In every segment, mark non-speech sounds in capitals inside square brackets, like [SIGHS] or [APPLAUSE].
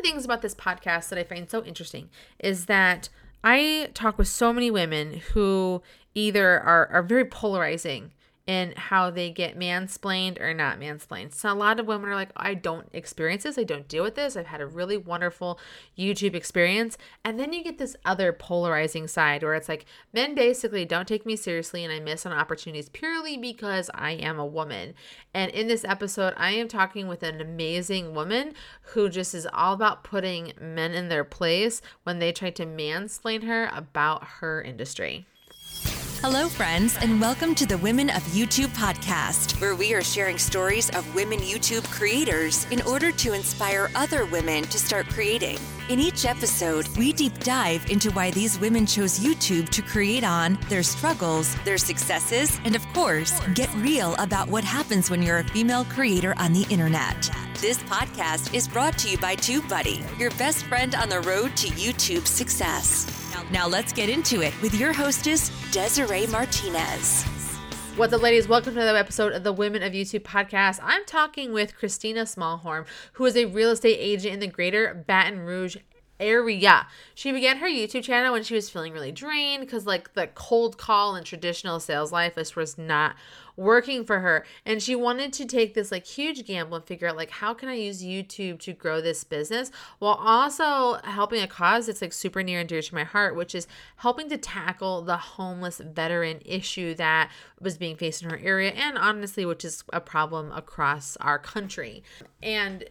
the things about this podcast that I find so interesting is that I talk with so many women who either are, are very polarizing in how they get mansplained or not mansplained. So a lot of women are like, I don't experience this, I don't deal with this. I've had a really wonderful YouTube experience. And then you get this other polarizing side where it's like men basically don't take me seriously and I miss on opportunities purely because I am a woman. And in this episode, I am talking with an amazing woman who just is all about putting men in their place when they try to mansplain her about her industry. Hello, friends, and welcome to the Women of YouTube podcast, where we are sharing stories of women YouTube creators in order to inspire other women to start creating. In each episode, we deep dive into why these women chose YouTube to create on, their struggles, their successes, and of course, get real about what happens when you're a female creator on the internet. This podcast is brought to you by TubeBuddy, your best friend on the road to YouTube success. Now let's get into it with your hostess, Desiree Martinez. What's up, ladies? Welcome to another episode of the Women of YouTube podcast. I'm talking with Christina Smallhorn, who is a real estate agent in the greater Baton Rouge area. She began her YouTube channel when she was feeling really drained because, like, the cold call and traditional sales life just was not working for her. And she wanted to take this, like, huge gamble and figure out, like, how can I use YouTube to grow this business while also helping a cause that's, like, super near and dear to my heart, which is helping to tackle the homeless veteran issue that was being faced in her area and honestly, which is a problem across our country. And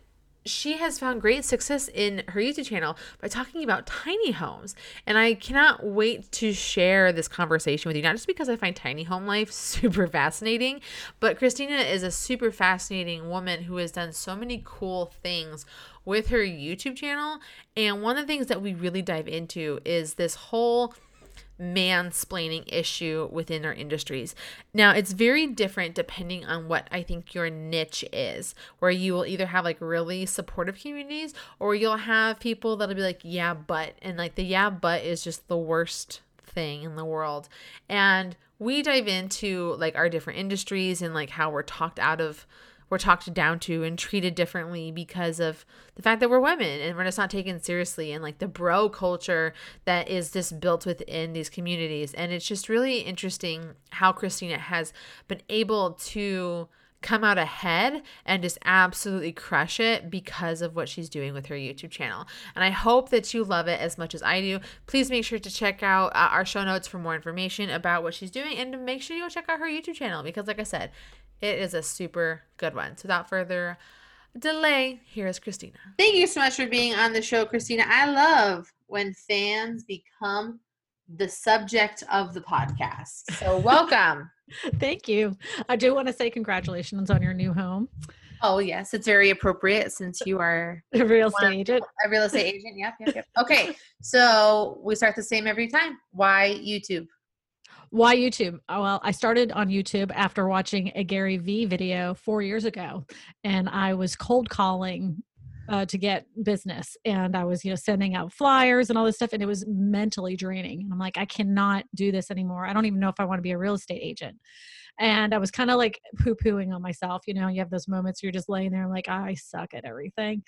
she has found great success in her YouTube channel by talking about tiny homes. And I cannot wait to share this conversation with you, not just because I find tiny home life [LAUGHS] super fascinating, but Christina is a super fascinating woman who has done so many cool things with her YouTube channel. And one of the things that we really dive into is this whole mansplaining issue within our industries. Now, it's very different depending on what I think your niche is, where you will either have like really supportive communities or you'll have people that'll be like, yeah, but, and like the yeah, but is just the worst thing in the world. And we dive into like our different industries and like how we're talked out of we're talked down to and treated differently because of the fact that we're women and we're just not taken seriously and like the bro culture that is just built within these communities. And it's just really interesting how Christina has been able to come out ahead and just absolutely crush it because of what she's doing with her YouTube channel. And I hope that you love it as much as I do. Please make sure to check out uh, our show notes for more information about what she's doing and make sure you go check out her YouTube channel because, like I said, it is a super good one. So without further delay, here is Christina. Thank you so much for being on the show, Christina. I love when fans become the subject of the podcast. So [LAUGHS] welcome. Thank you. I do want to say congratulations on your new home. Oh yes, it's very appropriate since you are [LAUGHS] a real estate agent. A real estate agent. Yep, yep, yep. [LAUGHS] Okay, so we start the same every time. Why YouTube? Why YouTube? Oh, well, I started on YouTube after watching a Gary Vee video four years ago, and I was cold calling uh, to get business, and I was you know sending out flyers and all this stuff, and it was mentally draining. And I'm like, I cannot do this anymore. I don't even know if I want to be a real estate agent and I was kind of like poo pooing on myself. You know, you have those moments you're just laying there like I suck at everything.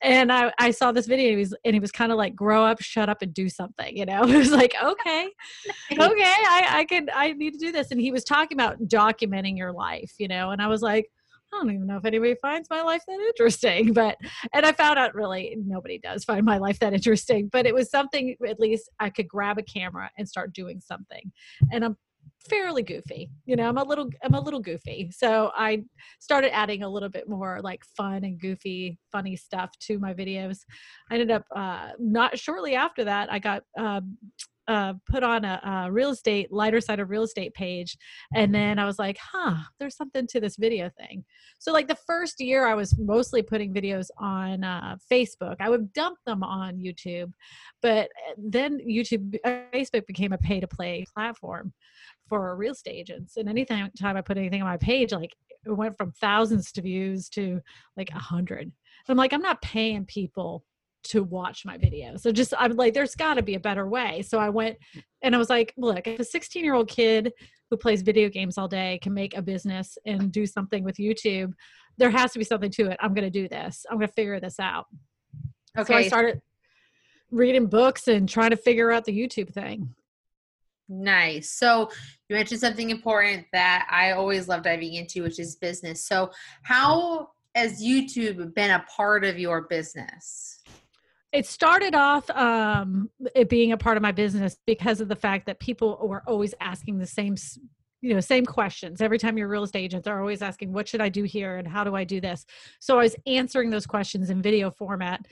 And I, I saw this video and he was, and he was kind of like, grow up, shut up, and do something. You know, [LAUGHS] it was like, okay, [LAUGHS] okay, I, I can, I need to do this. And he was talking about documenting your life, you know, and I was like, I don't even know if anybody finds my life that interesting, [LAUGHS] but and I found out really nobody does find my life that interesting, but it was something at least I could grab a camera and start doing something. And I'm fairly goofy you know i'm a little i'm a little goofy. So i started adding a little bit more like fun and goofy funny stuff to my videos. I ended up uh not shortly after that i got um uh, put on a, a, real estate lighter side of real estate page and then i was like huh there's something to this video thing so like the first year i was mostly putting videos on uh, facebook i would dump them on youtube but uh, then youtube facebook became a pay to play platform for real estate agents. And anytime time I put anything on my page, like it went from thousands to views to like a hundred. I'm like, I'm not paying people to watch my video. So just I'm like, there's got to be a better way. So I went mm. and I was like, look, if a 16 year old kid who plays video games all day can make a business and do something with YouTube, there has to be something to it. I'm going to do this. I'm going to figure this out. So I started reading books and trying to figure out the YouTube thing. Nice. So you mentioned something important that I always love diving into, which is business. So how has YouTube been a part of your business? It started off um, it being a part of my business because of the fact that people were always asking the same, you know, same questions. Every time you're a real estate agent, they're always asking, "What should I do here?" and "How do I do this?" So I was answering those questions in video format,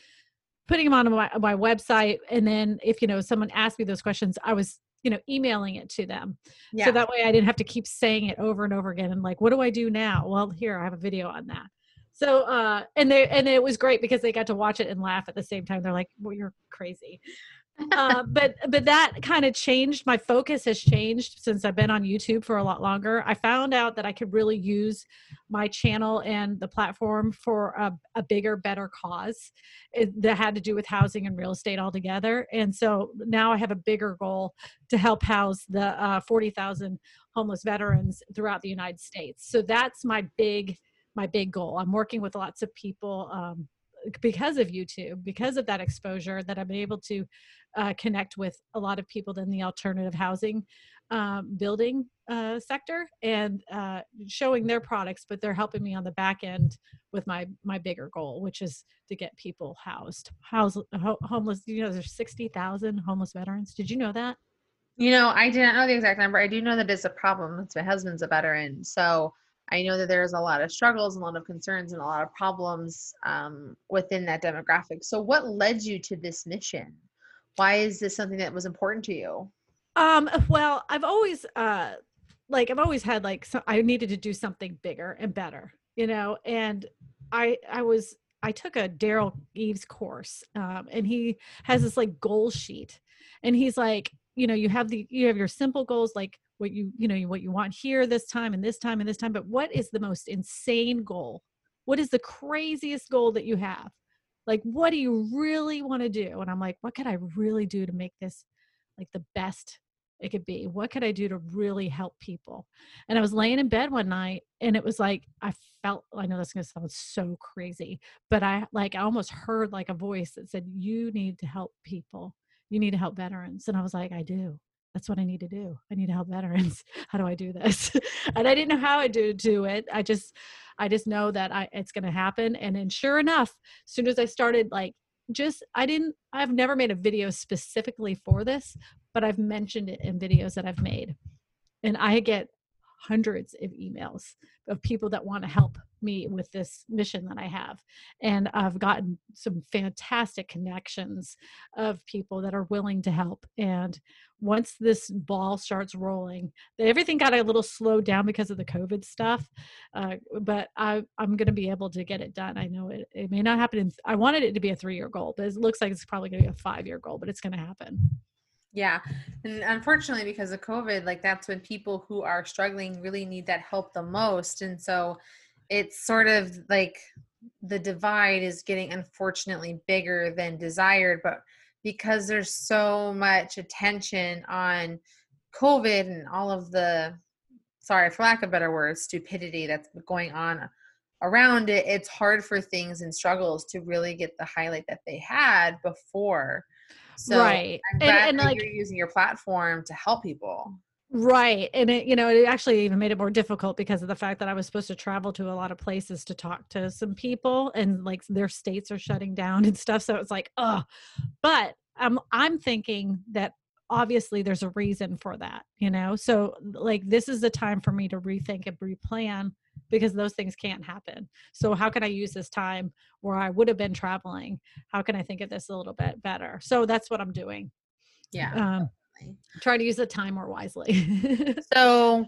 putting them on my, my website, and then if you know someone asked me those questions, I was you know emailing it to them. Yeah. So that way I didn't have to keep saying it over and over again and like, what do I do now? Well, here I have a video on that. So uh and they and it was great because they got to watch it and laugh at the same time. They're like, well, you're crazy. [LAUGHS] uh, but but that kind of changed my focus has changed since i've been on youtube for a lot longer i found out that i could really use my channel and the platform for a, a bigger better cause it, that had to do with housing and real estate altogether and so now i have a bigger goal to help house the uh, 40000 homeless veterans throughout the united states so that's my big my big goal i'm working with lots of people um, because of youtube because of that exposure that i've been able to uh, connect with a lot of people in the alternative housing um, building uh, sector and uh, showing their products but they're helping me on the back end with my my bigger goal which is to get people housed house ho- homeless you know there's 60,000 homeless veterans did you know that You know, I didn't know the exact number. I do know that it's a problem. My husband's a veteran. So I know that there's a lot of struggles, and a lot of concerns, and a lot of problems um, within that demographic. So, what led you to this mission? Why is this something that was important to you? Um, well, I've always uh like I've always had like so I needed to do something bigger and better, you know, and I I was I took a Derral Eves course, um, and he has this like goal sheet, and he's like, you know, you have the you have your simple goals like what you you know what you want here this time and this time and this time, but what is the most insane goal? What is the craziest goal that you have? Like, what do you really want to do? And I'm like, what could I really do to make this like the best it could be what could i do to really help people and i was laying in bed one night and it was like i felt i know that's going to sound so crazy but i like i almost heard like a voice that said you need to help people you need to help veterans and i was like i do that's what i need to do. I need to help veterans. [LAUGHS] How do i do this? [LAUGHS] And i didn't know how i do do it. I just i just know that i it's going to happen. And then sure enough as soon as i started like just i didn't i've never made a video specifically for this but I've mentioned it in videos that I've made. And I get hundreds of emails of people that want to help me with this mission that I have. And I've gotten some fantastic connections of people that are willing to help. And once this ball starts rolling, everything got a little slowed down because of the COVID stuff. Uh, but I, I'm going to be able to get it done. I know it, it may not happen. In, I wanted it to be a three year goal, but it looks like it's probably going to be a five year goal, but it's going to happen. Yeah. And unfortunately, because of COVID, like that's when people who are struggling really need that help the most. And so it's sort of like the divide is getting unfortunately bigger than desired. But because there's so much attention on COVID and all of the, sorry, for lack of better words, stupidity that's going on around it, it's hard for things and struggles to really get the highlight that they had before. So right. I'm And, glad and that like, you're using your platform to help people. Right. And it, you know, it actually even made it more difficult because of the fact that I was supposed to travel to a lot of places to talk to some people and like their states are shutting down and stuff. So it's like, oh, but I'm, I'm thinking that obviously there's a reason for that, you know? So like, this is the time for me to rethink and replan because those things can't happen. So how can I use this time where I would have been traveling? How can I think of this a little bit better? So that's what I'm doing. Yeah. Um, definitely. try to use the time more wisely. [LAUGHS] So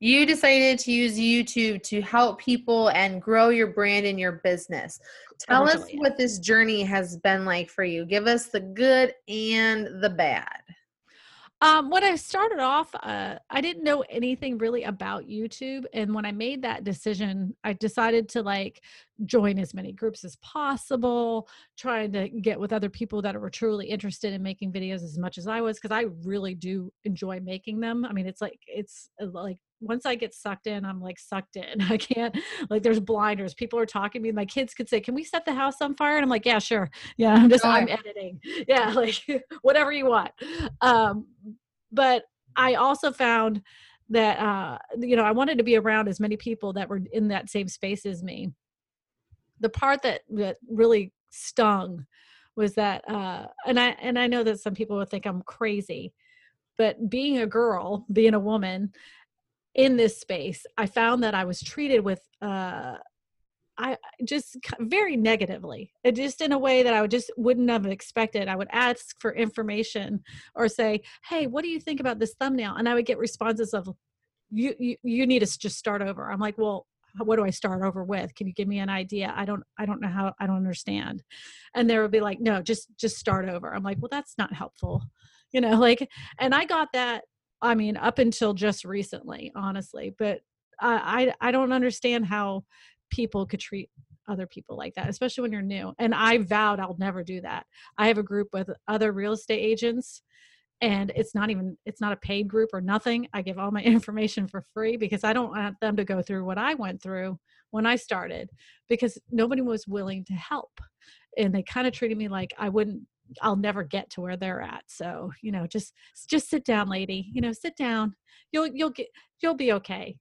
you decided to use YouTube to help people and grow your brand and your business. Tell us what this journey has been like for you. Give us the good and the bad. Um, when I started off, uh, I didn't know anything really about YouTube. And when I made that decision, I decided to like join as many groups as possible, trying to get with other people that were truly interested in making videos as much as I was, because I really do enjoy making them. I mean, it's like, it's uh, like once I get sucked in, I'm like sucked in. [LAUGHS] I can't like there's blinders. People are talking to me. My kids could say, "Can we set the house on fire?" And I'm like, "Yeah, sure. [LAUGHS] Yeah, I'm just I'm editing. [LAUGHS] Yeah, like whatever you want." Um, but I also found that uh, you know I wanted to be around as many people that were in that same space as me. The part that that really stung was that, uh, and I and I know that some people would think I'm crazy, but being a girl, being a woman in this space, I found that I was treated with uh, I just very negatively, just in a way that I would just wouldn't have expected. I would ask for information or say, "Hey, what do you think about this thumbnail?" And I would get responses of, "You you, you need to just start over." I'm like, "Well, what do I start over with? Can you give me an idea? I don't I don't know how I don't understand." And there would be like, "No, just just start over." I'm like, "Well, that's not helpful." You know, like and I got that I mean, up until just recently, honestly, but I I, I don't understand how people could treat other people like that, especially when you're new. And I vowed I'll never do that. I have a group with other real estate agents and it's not even it's not a paid group or nothing. I give all my [LAUGHS] information for free because I don't want them to go through what I went through when I started because nobody was willing to help. And they kind of treated me like I wouldn't I'll never get to where they're at. So, you know, just just sit down, lady. You know, sit down. You'll you'll get you'll be okay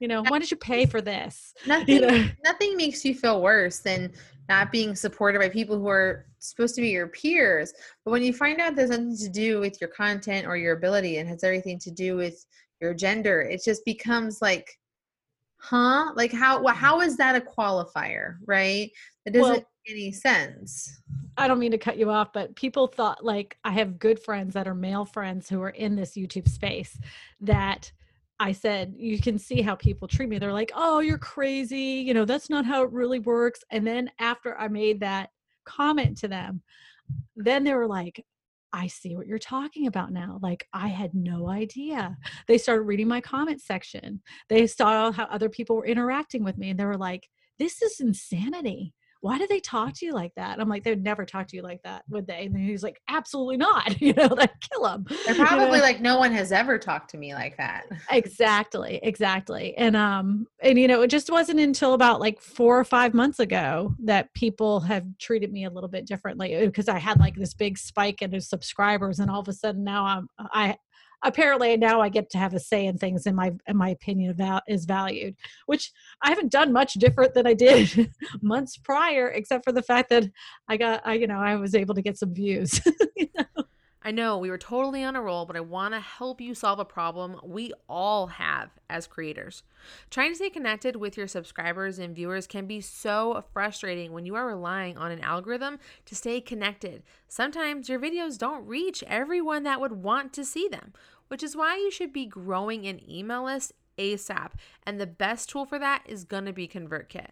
you know why did you pay for this [LAUGHS] nothing you know? nothing makes you feel worse than not being supported by people who are supposed to be your peers but when you find out there's nothing to do with your content or your ability and has everything to do with your gender it just becomes like huh like how mm. how is that a qualifier right it doesn't well, any sense I don't mean to cut you off, but people thought like I have good friends that are male friends who are in this YouTube space that I said, you can see how people treat me. They're like, oh, you're crazy. You know, that's not how it really works. And then after I made that comment to them, then they were like, I see what you're talking about now. Like, I had no idea. They started reading my comment section. They saw how other people were interacting with me, and they were like, this is insanity why do they talk to you like that? I'm like, they'd never talk to you like that, would they? And he's like, absolutely not. [LAUGHS] You know, like kill them. They're probably you know? like, no one has ever talked to me like that. [LAUGHS] Exactly, exactly. And um, and you know, it just wasn't until about like four or five months ago that people have treated me a little bit differently because uh, I had like this big spike in the subscribers, and all of a sudden now I'm I apparently now I get to have a say in things and my in my opinion is valued, which I haven't done much different than I did [LAUGHS] months prior, except for the fact that I got I you know I was able to get some views. [LAUGHS] you know? I know we were totally on a roll, but I want to help you solve a problem we all have as creators. Trying to stay connected with your subscribers and viewers can be so frustrating when you are relying on an algorithm to stay connected. Sometimes your videos don't reach everyone that would want to see them, which is why you should be growing an email list ASAP. And the best tool for that is going to be ConvertKit.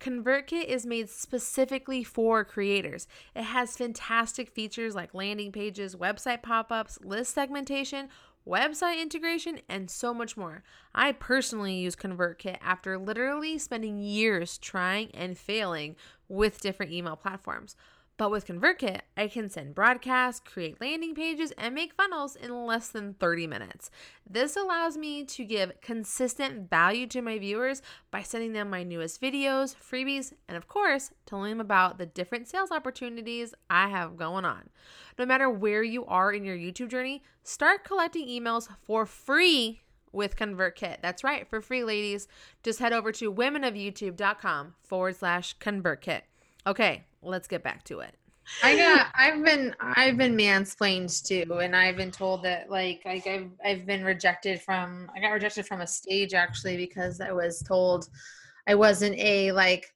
ConvertKit is made specifically for creators. It has fantastic features like landing pages, website pop ups, list segmentation, website integration, and so much more. I personally use ConvertKit after literally spending years trying and failing with different email platforms. But with ConvertKit, I can send broadcasts, create landing pages, and make funnels in less than 30 minutes. This allows me to give consistent value to my viewers by sending them my newest videos, freebies, and of course, telling them about the different sales opportunities I have going on. No matter where you are in your YouTube journey, start collecting emails for free with ConvertKit. That's right, for free, ladies. Just head over to womenofyoutube.com forward slash ConvertKit. Okay, let's get back to it. I got I've been I've been mansplained too and I've been told that like like I've I've been rejected from I got rejected from a stage actually because I was told I wasn't a like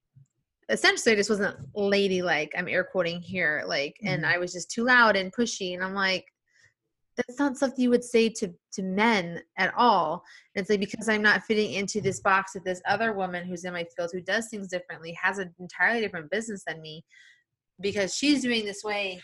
essentially I just wasn't ladylike. I'm air quoting here like mm-hmm. and I was just too loud and pushy and I'm like that's not something you would say to to men at all. And it's like because I'm not fitting into this box that this other woman who's in my field who does things differently, has an entirely different business than me, because she's doing this way,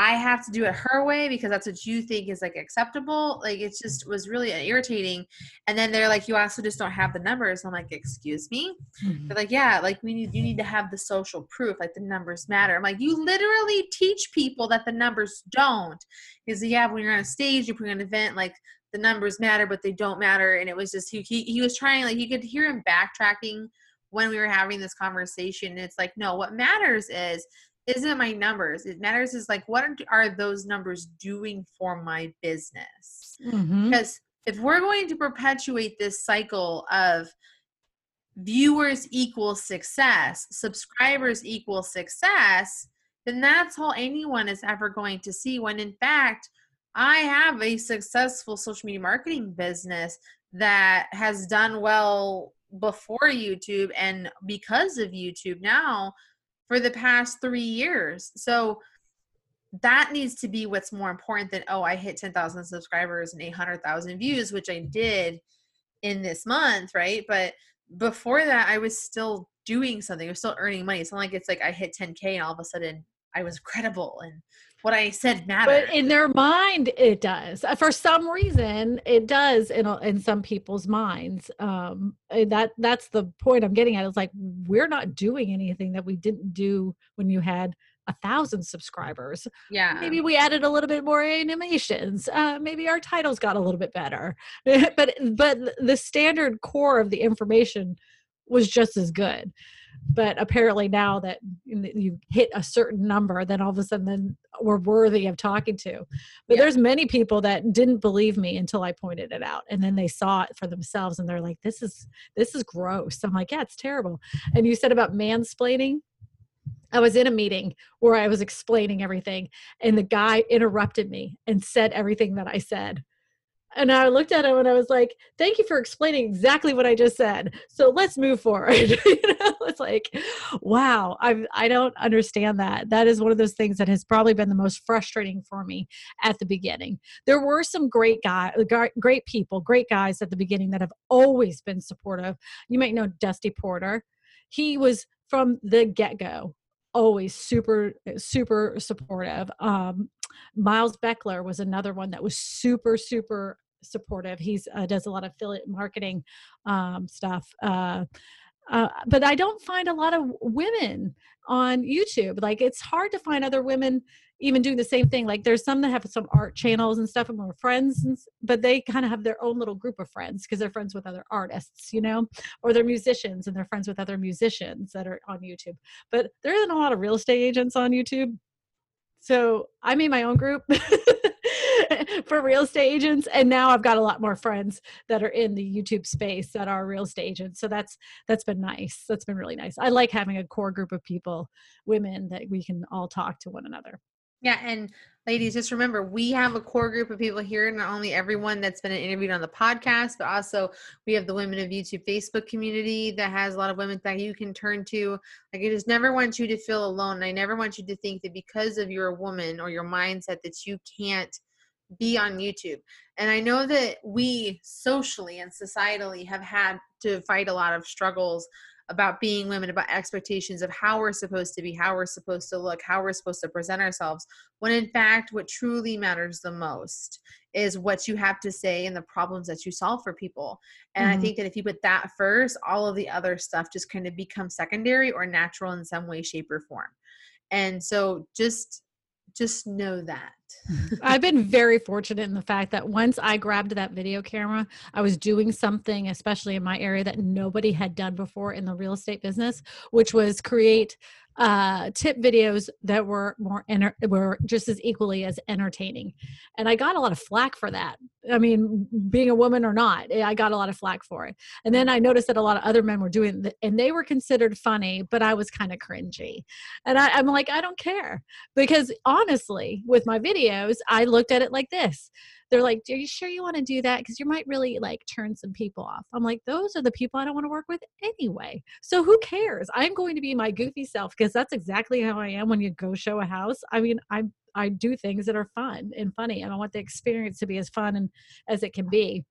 I have to do it her way because that's what you think is like acceptable. Like it just was really irritating. And then they're like, you also just don't have the numbers. I'm like, excuse me. Mhm. They're like, yeah, like we need you need to have the social proof, like the numbers matter. I'm like, you literally teach people that the numbers don't. Because yeah, when you're on a stage, you bring an event, like the numbers matter, but they don't matter. And it was just he he, he was trying like you could hear him backtracking when we were having this conversation. And it's like, no, what matters is isn't my numbers. It matters is like what are those numbers doing for my business? Mhm. Because if we're going to perpetuate this cycle of viewers equal success, subscribers equal success, then that's all anyone is ever going to see. When in fact, I have a successful social media marketing business that has done well before YouTube and because of YouTube now for the past three years. So that needs to be what's more important than oh i hit 10000 subscribers and 800000 views which i did in this month right? But before that i was still doing something. I was still earning money. It's not like it's like i hit 10k and all of a sudden i was credible and what i said mattered But in their mind, it does. Uh, For some reason, it does in in some people's minds. Um, that that's the point I'm getting at. It's like we're not doing anything that we didn't do when you had a thousand subscribers. yeah Maybe we added a little bit more animations. Uh, maybe our titles got a little bit better. [LAUGHS] but but the standard core of the information was just as good. But apparently now that you hit a certain number, then all of a sudden then we're worthy of talking to. But Yeah. there's many people that didn't believe me until I pointed it out, and then they saw it for themselves, and they're like, "This is this is gross." I'm like, "Yeah, it's terrible." And you said about mansplaining. I was in a meeting where I was explaining everything, and the guy interrupted me and said everything that I said. And I looked at him and I was like, "Thank you for explaining exactly what I just said. So let's move forward." [LAUGHS] you know, it's like, wow, I I don't understand that. That is one of those things that has probably been the most frustrating for me at the beginning. There were some great guy, great people, great guys at the beginning that have always been supportive. You might know Dusty Porter. He was from the get go always super super supportive um miles beckler was another one that was super super supportive he's uh, does a lot of affiliate marketing um stuff uh uh, but I don't find a lot of women on YouTube. Like it's hard to find other women even doing the same thing. Like there's some that have some art channels and stuff and we're friends, and, but they kind of have their own little group of friends because they're friends with other artists, you know, or they're musicians and they're friends with other musicians that are on YouTube. But there isn't a lot of real estate agents on YouTube. So I made my own group [LAUGHS] for real estate agents. And now I've got a lot more friends that are in the YouTube space that are real estate agents. So that's that's been nice. That's been really nice. I like having a core group of people, women that we can all talk to one another. Yeah, and ladies, just remember we have a core group of people here, not only everyone that's been interviewed on the podcast, but also we have the Women of YouTube Facebook community that has a lot of women that you can turn to. Like, I just never want you to feel alone. I never want you to think that because of you're a woman or your mindset that you can't be on YouTube. And I know that we socially and societally have had to fight a lot of struggles about being women, about expectations of how we're supposed to be, how we're supposed to look, how we're supposed to present ourselves. When in fact, what truly matters the most is what you have to say and the problems that you solve for people. And Mhm. I think that if you put that first, all of the other stuff just kind of becomes secondary or natural in some way, shape, or form. And so just just know that. [LAUGHS] I've been very fortunate in the fact that once I grabbed that video camera, I was doing something, especially in my area, that nobody had done before in the real estate business, which was create uh, tip videos that were more enter- were just as equally as entertaining. And I got a lot of flack for that. I mean, being a woman or not, eh, I got a lot of flack for it. And then I noticed that a lot of other men were doing it, and they were considered funny, but I was kind of cringy. And I, I'm like, I don't care because honestly with my videos i looked at it like this. They're like are you sure you want to do that? Because you might really like turn some people off. I'm like those are the people i don't want to work with anyway. So who cares? I'm going to be my goofy self because that's exactly how i am when you go show a house. I mean i i do things that are fun and funny and i want the experience to be as fun and as it can be.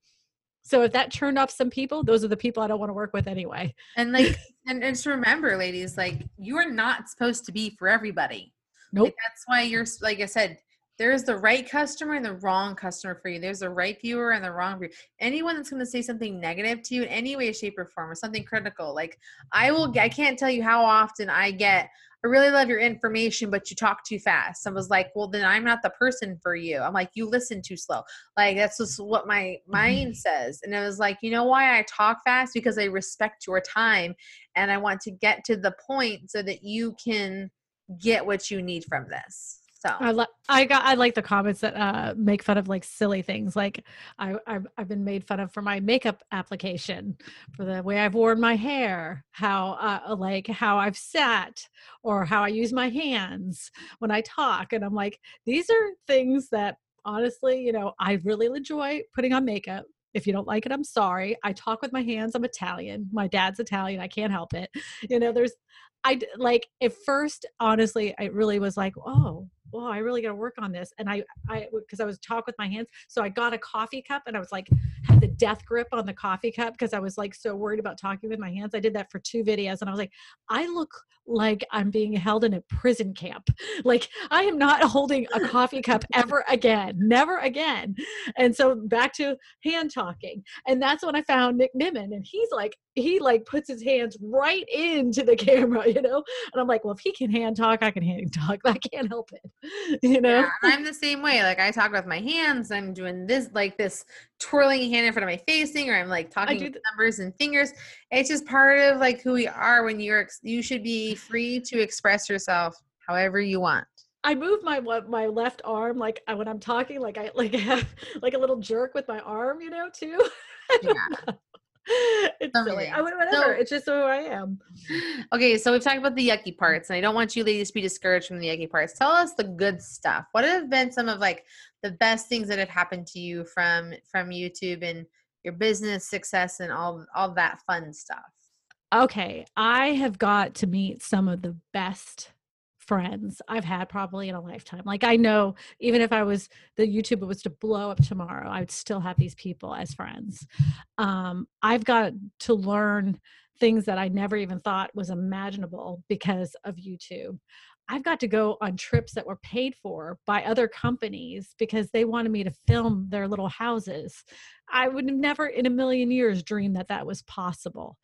So if that turned off some people those are the people i don't want to work with anyway. And like and, and just remember, ladies, like you are not supposed to be for everybody. Nope. Like, that's why you're like I said, there's the right customer and the wrong customer for you. There's the right viewer and the wrong viewer. Anyone that's going to say something negative to you in any way, shape, or form, or something critical, like I will, I can't tell you how often I get. I really love your information, but you talk too fast. I was like, well, then I'm not the person for you. I'm like, you listen too slow. Like that's just what my mind [LAUGHS] says. And I was like, you know why I talk fast? Because I respect your time and I want to get to the point so that you can get what you need from this. So I like I got I like the comments that uh make fun of like silly things. Like I I've, I've been made fun of for my makeup application, for the way I've worn my hair, how uh like how I've sat, or how I use my hands when I talk. And I'm like, these are things that honestly, you know, I really enjoy putting on makeup. If you don't like it, I'm sorry. I talk with my hands. I'm Italian. My dad's Italian. I can't help it. You know, there's I like at first, honestly, I really was like, oh, well, I really got to work on this. And I, I, because I was talk with my hands. So I got a coffee cup and I was like, had the death grip on the coffee cup because I was like so worried about talking with my hands. I did that for two videos and I was like, I look like I'm being held in a prison camp. [LAUGHS] Like I am not holding a coffee cup [LAUGHS] ever again, never again. And so back to hand talking. And that's when I found Nick Nimmin and he's like, he like puts his hands right into the [LAUGHS] camera, you know? And I'm like, well, if he can hand talk, I can hand talk. I can't help it. You know? Yeah, I'm the same way. Like I talk with my hands. I'm doing this like this twirling hand in front of my facing or I'm like talking with numbers and fingers. It's just part of like who we are when you're you should be free to express yourself however you want. I move my my left arm like uh, when I'm talking, like I [LAUGHS] like I have like a little jerk with my arm, you know, too. [LAUGHS] Yeah. it's silly. I whatever. So, it's just who I am. Okay, so we've talked about the yucky parts, and I don't want you ladies to be discouraged from the yucky parts. Tell us the good stuff. What have been some of like the best things that have happened to you from from YouTube and your business success and all all that fun stuff? Okay, I have got to meet some of the best friends I've had probably in a lifetime. Like I know even if I was the YouTube was to blow up tomorrow, I would still have these people as friends. Um, I've got to learn things that I never even thought was imaginable because of YouTube. I've got to go on trips that were paid for by other companies because they wanted me to film their little houses. I would have never in a million years dreamed that that was possible.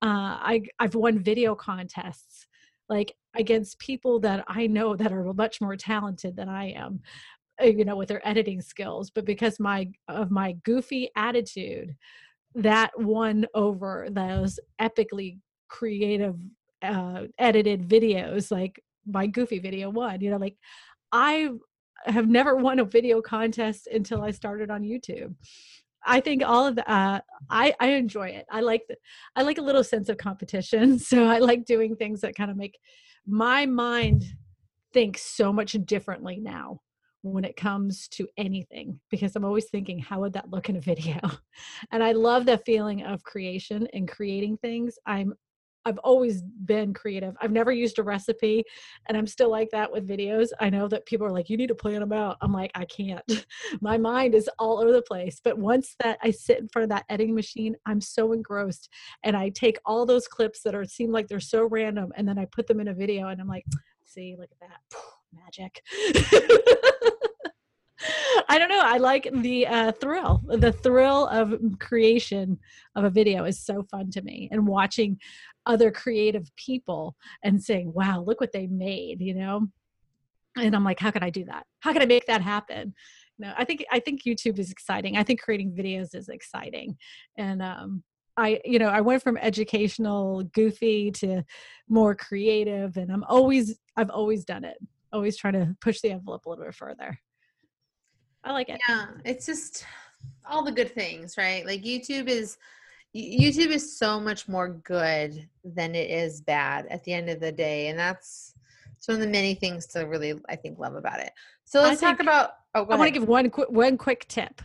Uh, I, I've won video contests like against people that I know that are much more talented than I am uh, you know with their editing skills but because my of my goofy attitude that won over those epically creative uh edited videos like my goofy video won you know like i have never won a video contest until i started on youtube I think all of the uh, I I enjoy it. I like the, I like a little sense of competition. [LAUGHS] So I like doing things that kind of make my mind think so much differently now when it comes to anything because I'm always thinking, how would that look in a video? [LAUGHS] And I love the feeling of creation and creating things. I'm I've always been creative. I've never used a recipe and I'm still like that with videos. I know that people are like, you need to plan them out. I'm like, I can't. [LAUGHS] My mind is all over the place. But once that I sit in front of that editing machine, I'm so engrossed and I take all those clips that are seem like they're so random and then I put them in a video and I'm like, see, look at that. Magic. [LAUGHS] I don't know. I like the uh, thrill. The thrill of creation of a video is so fun to me, and watching other creative people and saying, "Wow, look what they made," you know. And I'm like, how can I do that? How can I make that happen? You know, I think I think YouTube is exciting. I think creating videos is exciting, and um, I, you know, I went from educational, goofy to more creative, and I'm always, I've always done it. Always trying to push the envelope a little bit further. I like it. Yeah, it's just all the good things, right? Like YouTube is YouTube is so much more good than it is bad at the end of the day, and that's it's one of the many things to really I think love about it. So let's talk about. Oh, I want to give one quick one quick tip.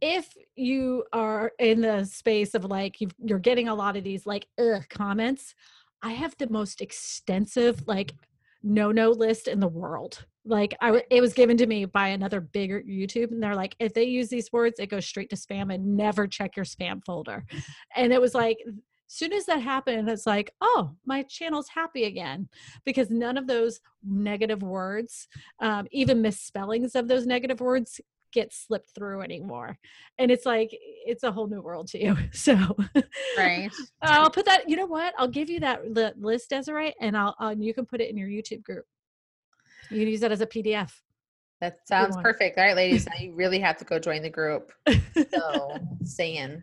If you are in the space of like you are getting a lot of these like comments, I have the most extensive like no no list in the world like I it was given to me by another bigger YouTube and they're like if they use these words it goes straight to spam and never check your spam folder. And it was like soon as that happened it's like oh my channel's happy again because none of those negative words um, even misspellings of those negative words get slipped through anymore and it's like it's a whole new world to you [LAUGHS] so Right. i'll put that you know what i'll give you that li- list desiree and i'll uh, you can put it in your youtube group you can use that as a pdf That sounds perfect. All right, ladies, now [LAUGHS] you really have to go join the group. So, [LAUGHS] saying.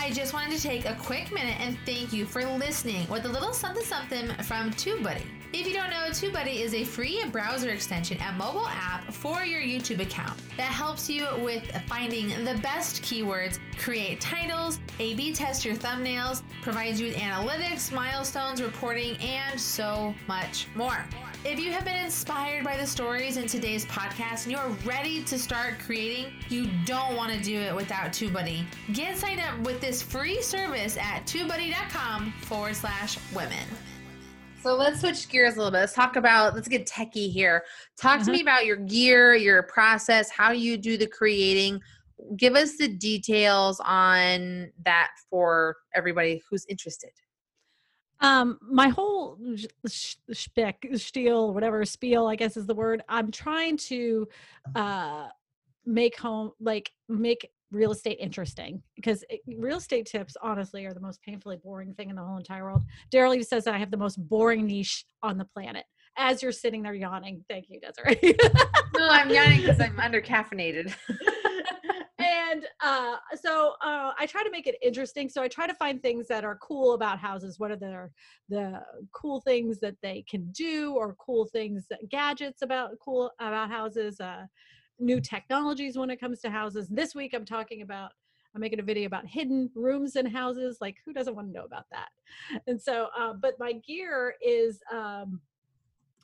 I just wanted to take a quick minute and thank you for listening with a little something something from TubeBuddy. If you don't know, TubeBuddy is a free browser extension and mobile app for your YouTube account that helps you with finding the best keywords, create titles, A/B test your thumbnails, provides you with analytics, milestones, reporting, and so much more. If you have been inspired by the stories in today's podcast and you're ready to start creating, you don't want to do it without TubeBuddy. Get signed up with this free service at TubeBuddy.com forward slash women. So let's switch gears a little bit. Let's talk about, let's get techie here. Talk to me about your gear, your process, how you do the creating. Give us the details on that for everybody who's interested. um my whole sh- sh- spiel, spiel whatever spiel i guess is the word i'm trying to uh make home like make real estate interesting because it, real estate tips honestly are the most painfully boring thing in the whole entire world derral even says that i have the most boring niche on the planet as you're sitting there yawning thank you desiree [LAUGHS] No, I'm yawning because I'm under caffeinated. [LAUGHS] and uh, so uh, I try to make it interesting. So I try to find things that are cool about houses. What are the the cool things that they can do, or cool things that gadgets about cool about houses, uh, new technologies when it comes to houses. This week I'm talking about. I'm making a video about hidden rooms in houses. Like, who doesn't want to know about that? And so, uh, but my gear is um,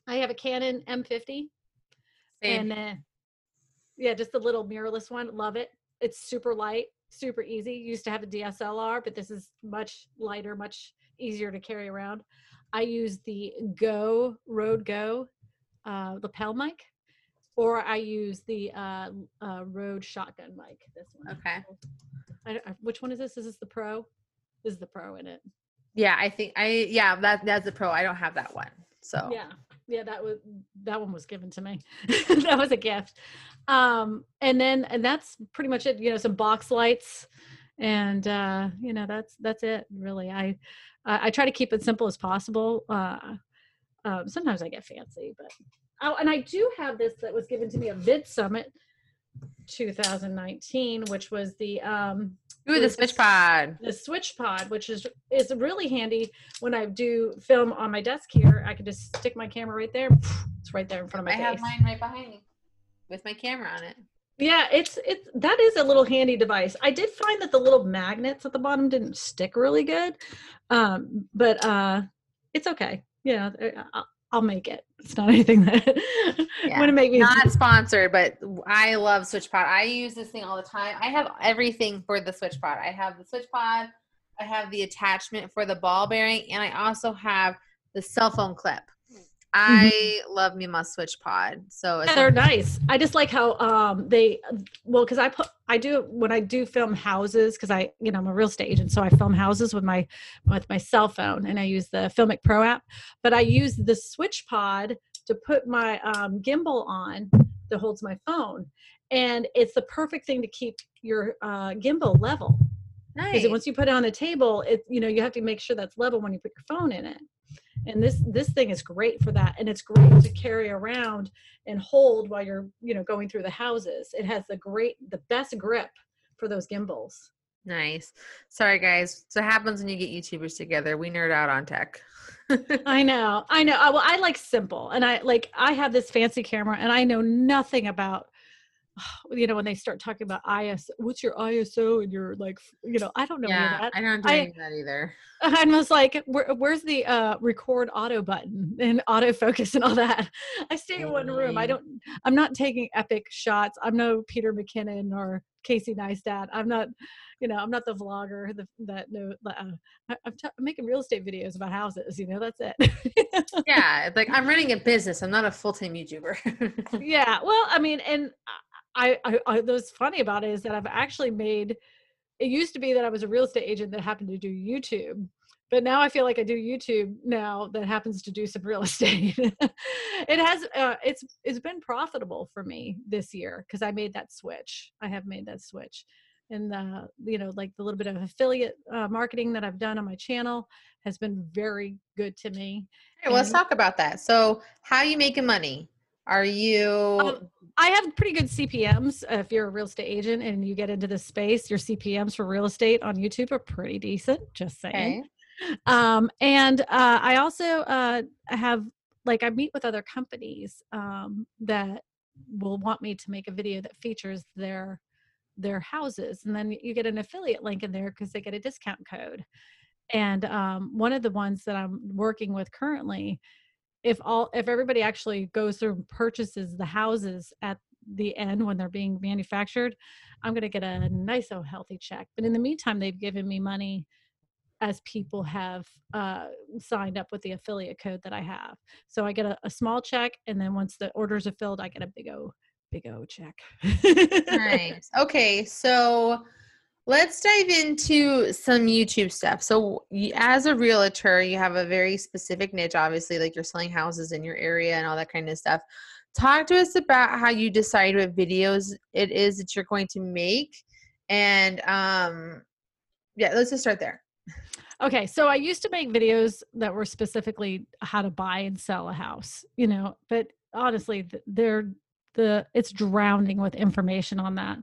I have a Canon M50 Same. and uh, yeah, just a little mirrorless one. Love it. It's super light, super easy. Used to have a DSLR, but this is much lighter, much easier to carry around. I use the Go Rode Go uh, lapel mic, or I use the uh, uh, Rode shotgun mic. This one. Okay. I, I, which one is this? Is this the Pro? This is the Pro in it. Yeah, I think I yeah, that that's the pro. I don't have that one. So yeah yeah that was that one was given to me [LAUGHS] that was a gift um and then and that's pretty much it you know some box lights and uh you know that's that's it really i i, I try to keep it simple as possible uh um, sometimes i get fancy but oh and i do have this that was given to me at VidSummit 2019 which was the um Ooh, the SwitchPod. the SwitchPod which is is really handy when i do film on my desk here. I can just stick my camera right there. It's right there in front of my I my have mine right behind me with my camera on it. yeah it's it's that is a little handy device. I did find that the little magnets at the bottom didn't stick really good um but uh it's okay. Yeah i'll, I'll make it it's not [LAUGHS] anything that Yeah. want to make me Not sponsored, but I love SwitchPod. I use this thing all the time. I have everything for the SwitchPod. I have the SwitchPod. I have the attachment for the ball bearing, and I also have the cell phone clip. I love me my SwitchPod. So it's Yeah, they're nice. I just like how um they well because I put I do when I do film houses because I you know I'm a real estate agent so I film houses with my with my cell phone and I use the Filmic Pro app but I use the SwitchPod to put my um, gimbal on that holds my phone and it's the perfect thing to keep your uh, gimbal level nice. because once you put it on the table it you know you have to make sure that's level when you put your phone in it and this this thing is great for that and it's great to carry around and hold while you're you know going through the houses it has the great the best grip for those gimbals Nice. Sorry, guys. So it happens when you get YouTubers together. We nerd out on tech. i know i know I, well i like simple and i like i have this fancy camera and i know nothing about [SIGHS] you know when they start talking about is what's your iso and your like you know i don't know yeah, that I don't do I- that either. [LAUGHS] I was like, Where, "Where's the uh, record auto button and autofocus and all that?" [LAUGHS] I stay in one room. I don't. I'm not taking epic shots. I'm no Peter McKinnon or Casey Neistat. I'm not. You know, I'm not the vlogger the, that no. Uh, I, t- I'm making real estate videos about houses. You know, that's it. Yeah, like I'm [LAUGHS] running a business. I'm not a full time YouTuber. yeah. Well, I mean, and I, I, I, what's funny about it is that I've actually made it used to be that I was a real estate agent that happened to do YouTube but now I feel like I do YouTube now that happens to do some real [LAUGHS] estate. it has uh, it's it's been profitable for me this year because I made that switch. I have made that switch, and uh, you know, like the little bit of affiliate uh, marketing that I've done on my channel has been very good to me. Well, let's talk about that. So, how are you making money? Are you? Um, I have pretty good CPMS. Uh, if you're a real estate agent and you get into this space, your CPMS for real estate on YouTube are pretty decent. Just saying. Okay um, and uh, I also uh, have like I meet with other companies um, that will want me to make a video that features their their houses, and then you get an affiliate link in there because they get a discount code. And um, one of the ones that I'm working with currently, if all if everybody actually goes through and purchases the houses at the end when they're being manufactured, I'm going to get a nice, oh, healthy check. But in the meantime, they've given me money as people have uh, signed up with the affiliate code that I have. So I get a, a, small check, and then once the orders are filled, I get a big O, big O check. nice. [LAUGHS] Okay, so let's dive into some YouTube stuff. So as a realtor, you have a very specific niche, obviously, like you're selling houses in your area and all that kind of stuff. Talk to us about how you decide what videos it is that you're going to make, and um, yeah, let's just start there. Okay, so I used to make videos that were specifically how to buy and sell a house, you know, but honestly, they're the it's drowning with information on that.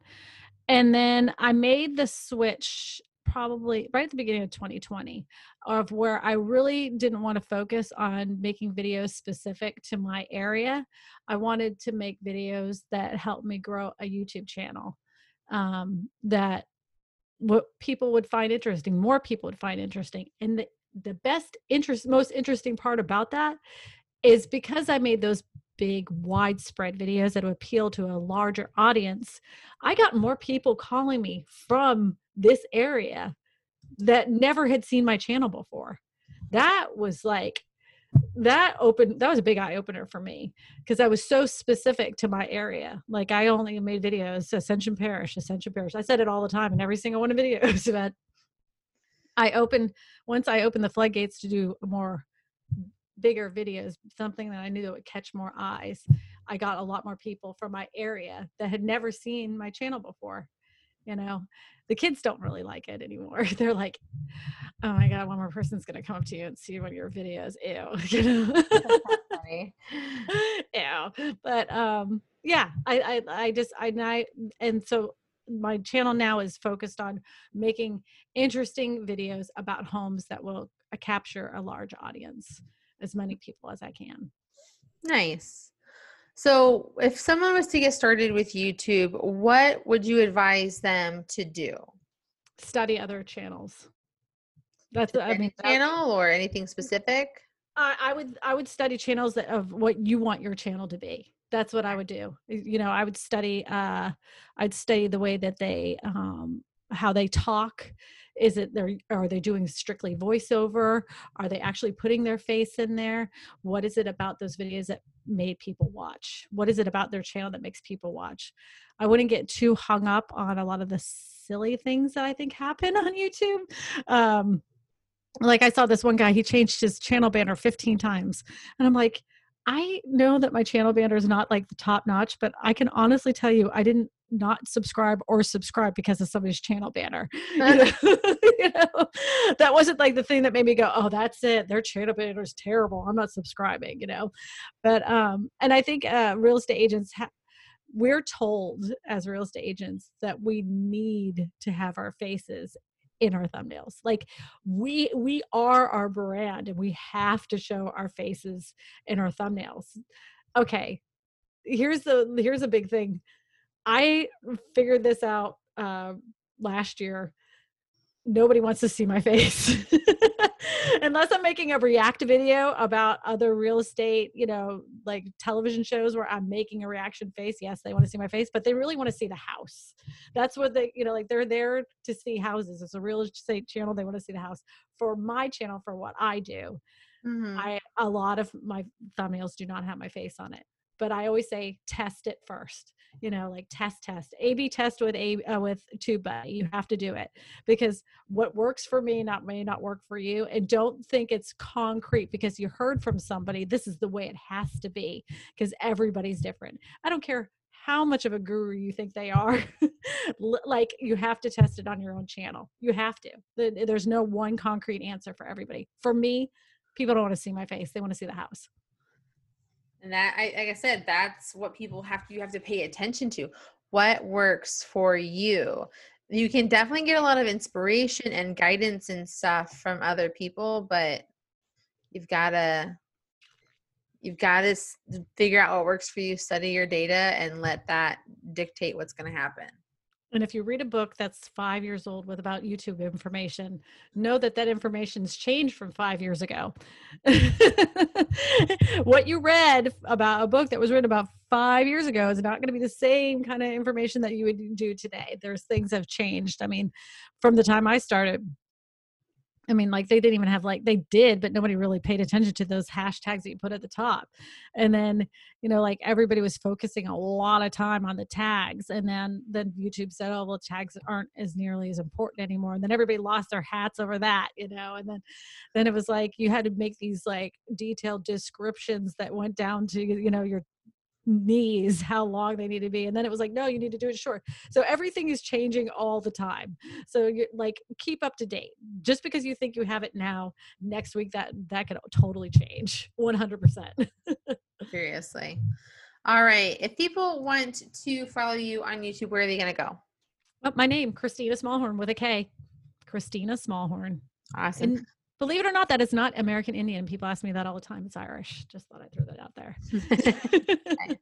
And then I made the switch probably right at the beginning of 2020 of where I really didn't want to focus on making videos specific to my area. I wanted to make videos that helped me grow a YouTube channel um, that what people would find interesting more people would find interesting and the, the best interest most interesting part about that is because i made those big widespread videos that would appeal to a larger audience i got more people calling me from this area that never had seen my channel before that was like that opened that was a big eye opener for me because I was so specific to my area. Like I only made videos Ascension Parish, Ascension Parish. I said it all the time in every single one of [LAUGHS] videos but I opened once I opened the floodgates to do more bigger videos, something that I knew that would catch more eyes. I got a lot more people from my area that had never seen my channel before. You know, the kids don't really like it anymore. [LAUGHS] They're like, oh my god, one more person's gonna come up to you and see one of your videos. Ew, [LAUGHS] you know. [LAUGHS] Ew. But um, yeah, I, I, I just, I, I, and so my channel now is focused on making interesting videos about homes that will uh, capture a large audience, as many people as I can. Nice. So, if someone was to get started with YouTube, what would you advise them to do? Study other channels. That's I mean channel or anything specific. I, I would I would study channels that of what you want your channel to be. That's what I would do. You know, I would study. Uh, I'd study the way that they um, how they talk is it they're are they doing strictly voiceover? Are they actually putting their face in there? What is it about those videos that made people watch? What is it about their channel that makes people watch? I wouldn't get too hung up on a lot of the silly things that i think happen [LAUGHS] on youtube. Um like i saw this one guy he changed his channel banner 15 times and i'm like I know that my channel banner is not like the top notch, but I can honestly tell you I didn't not subscribe or subscribe because of somebody's channel banner. [LAUGHS] you, know? [LAUGHS] [LAUGHS] you know? that wasn't like the thing that made me go, "Oh, that's it. Their channel banner is terrible. I'm not subscribing." You know, but um, and I think uh, real estate agents ha- we're told as real estate agents that we need to have our faces in our thumbnails like we we are our brand and we have to show our faces in our thumbnails okay here's the here's a big thing I figured this out uh, last year. Nobody wants to see my face. [LAUGHS] [LAUGHS] Unless I'm making a react video about other real estate, you know, like television shows where I'm making a reaction face. Yes, they want to see my face, but they really want to see the house. That's what they, you know, like they're there to see houses. It's a real estate channel. They want to see the house. For my channel, for what I do, mm-hmm. I a lot of my thumbnails do not have my face on it but I always say test it first. You know, like test, test, A/B test with a uh, with TubeBuddy. You have to do it because what works for me not may not work for you. And don't think it's concrete because you heard from somebody. This is the way it has to be because everybody's different. I don't care how much of a guru you think they are. [LAUGHS] like you have to test it on your own channel. You have to. There's no one concrete answer for everybody. For me, people don't want to see my face. They want to see the house. And that, I, like I said, that's what people have to, you have to pay attention to. What works for you? You can definitely get a lot of inspiration and guidance and stuff from other people, but you've got to you've got to figure out what works for you study your data and let that dictate what's going to happen and if you read a book that's five years old with about youtube information know that that information's changed from five years ago. [LAUGHS] What you read about a book that was written about five years ago is not going to be the same kind of information that you would do today. There's things have changed. I mean from the time i started I mean, like they didn't even have like they did, but nobody really paid attention to those hashtags that you put at the top. And then, you know, like everybody was focusing a lot of time on the tags. And then then YouTube said, Oh, well, tags aren't as nearly as important anymore. And then everybody lost their hats over that, you know. And then then it was like you had to make these like detailed descriptions that went down to, you know, your knees how long they need to be and then it was like no you need to do it short. So everything is changing all the time. So you're like keep up to date. Just because you think you have it now next week that that could totally change 100% [LAUGHS] seriously. All right if people want to follow you on youtube where are they going to go? Oh, my name Kristina Smallhorn with a k. Kristina Smallhorn. Awesome. And Believe it or not, that is not American Indian. People ask me that all the time. It's Irish. Just thought I'd throw that out there. [LAUGHS]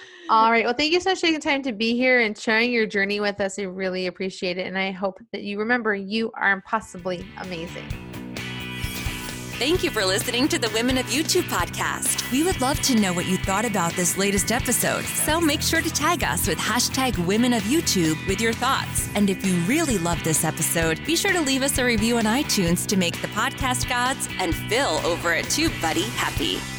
[LAUGHS] all right. Well, thank you so much for taking the time to be here and sharing your journey with us. I really appreciate it. And I hope that you remember you are impossibly amazing. Thank you for listening to the Women of YouTube podcast. We would love to know what you thought about this latest episode. So make sure to tag us with hashtag Women of YouTube with your thoughts. And if you really love this episode, be sure to leave us a review on iTunes to make the podcast gods and Phil over at TubeBuddy happy.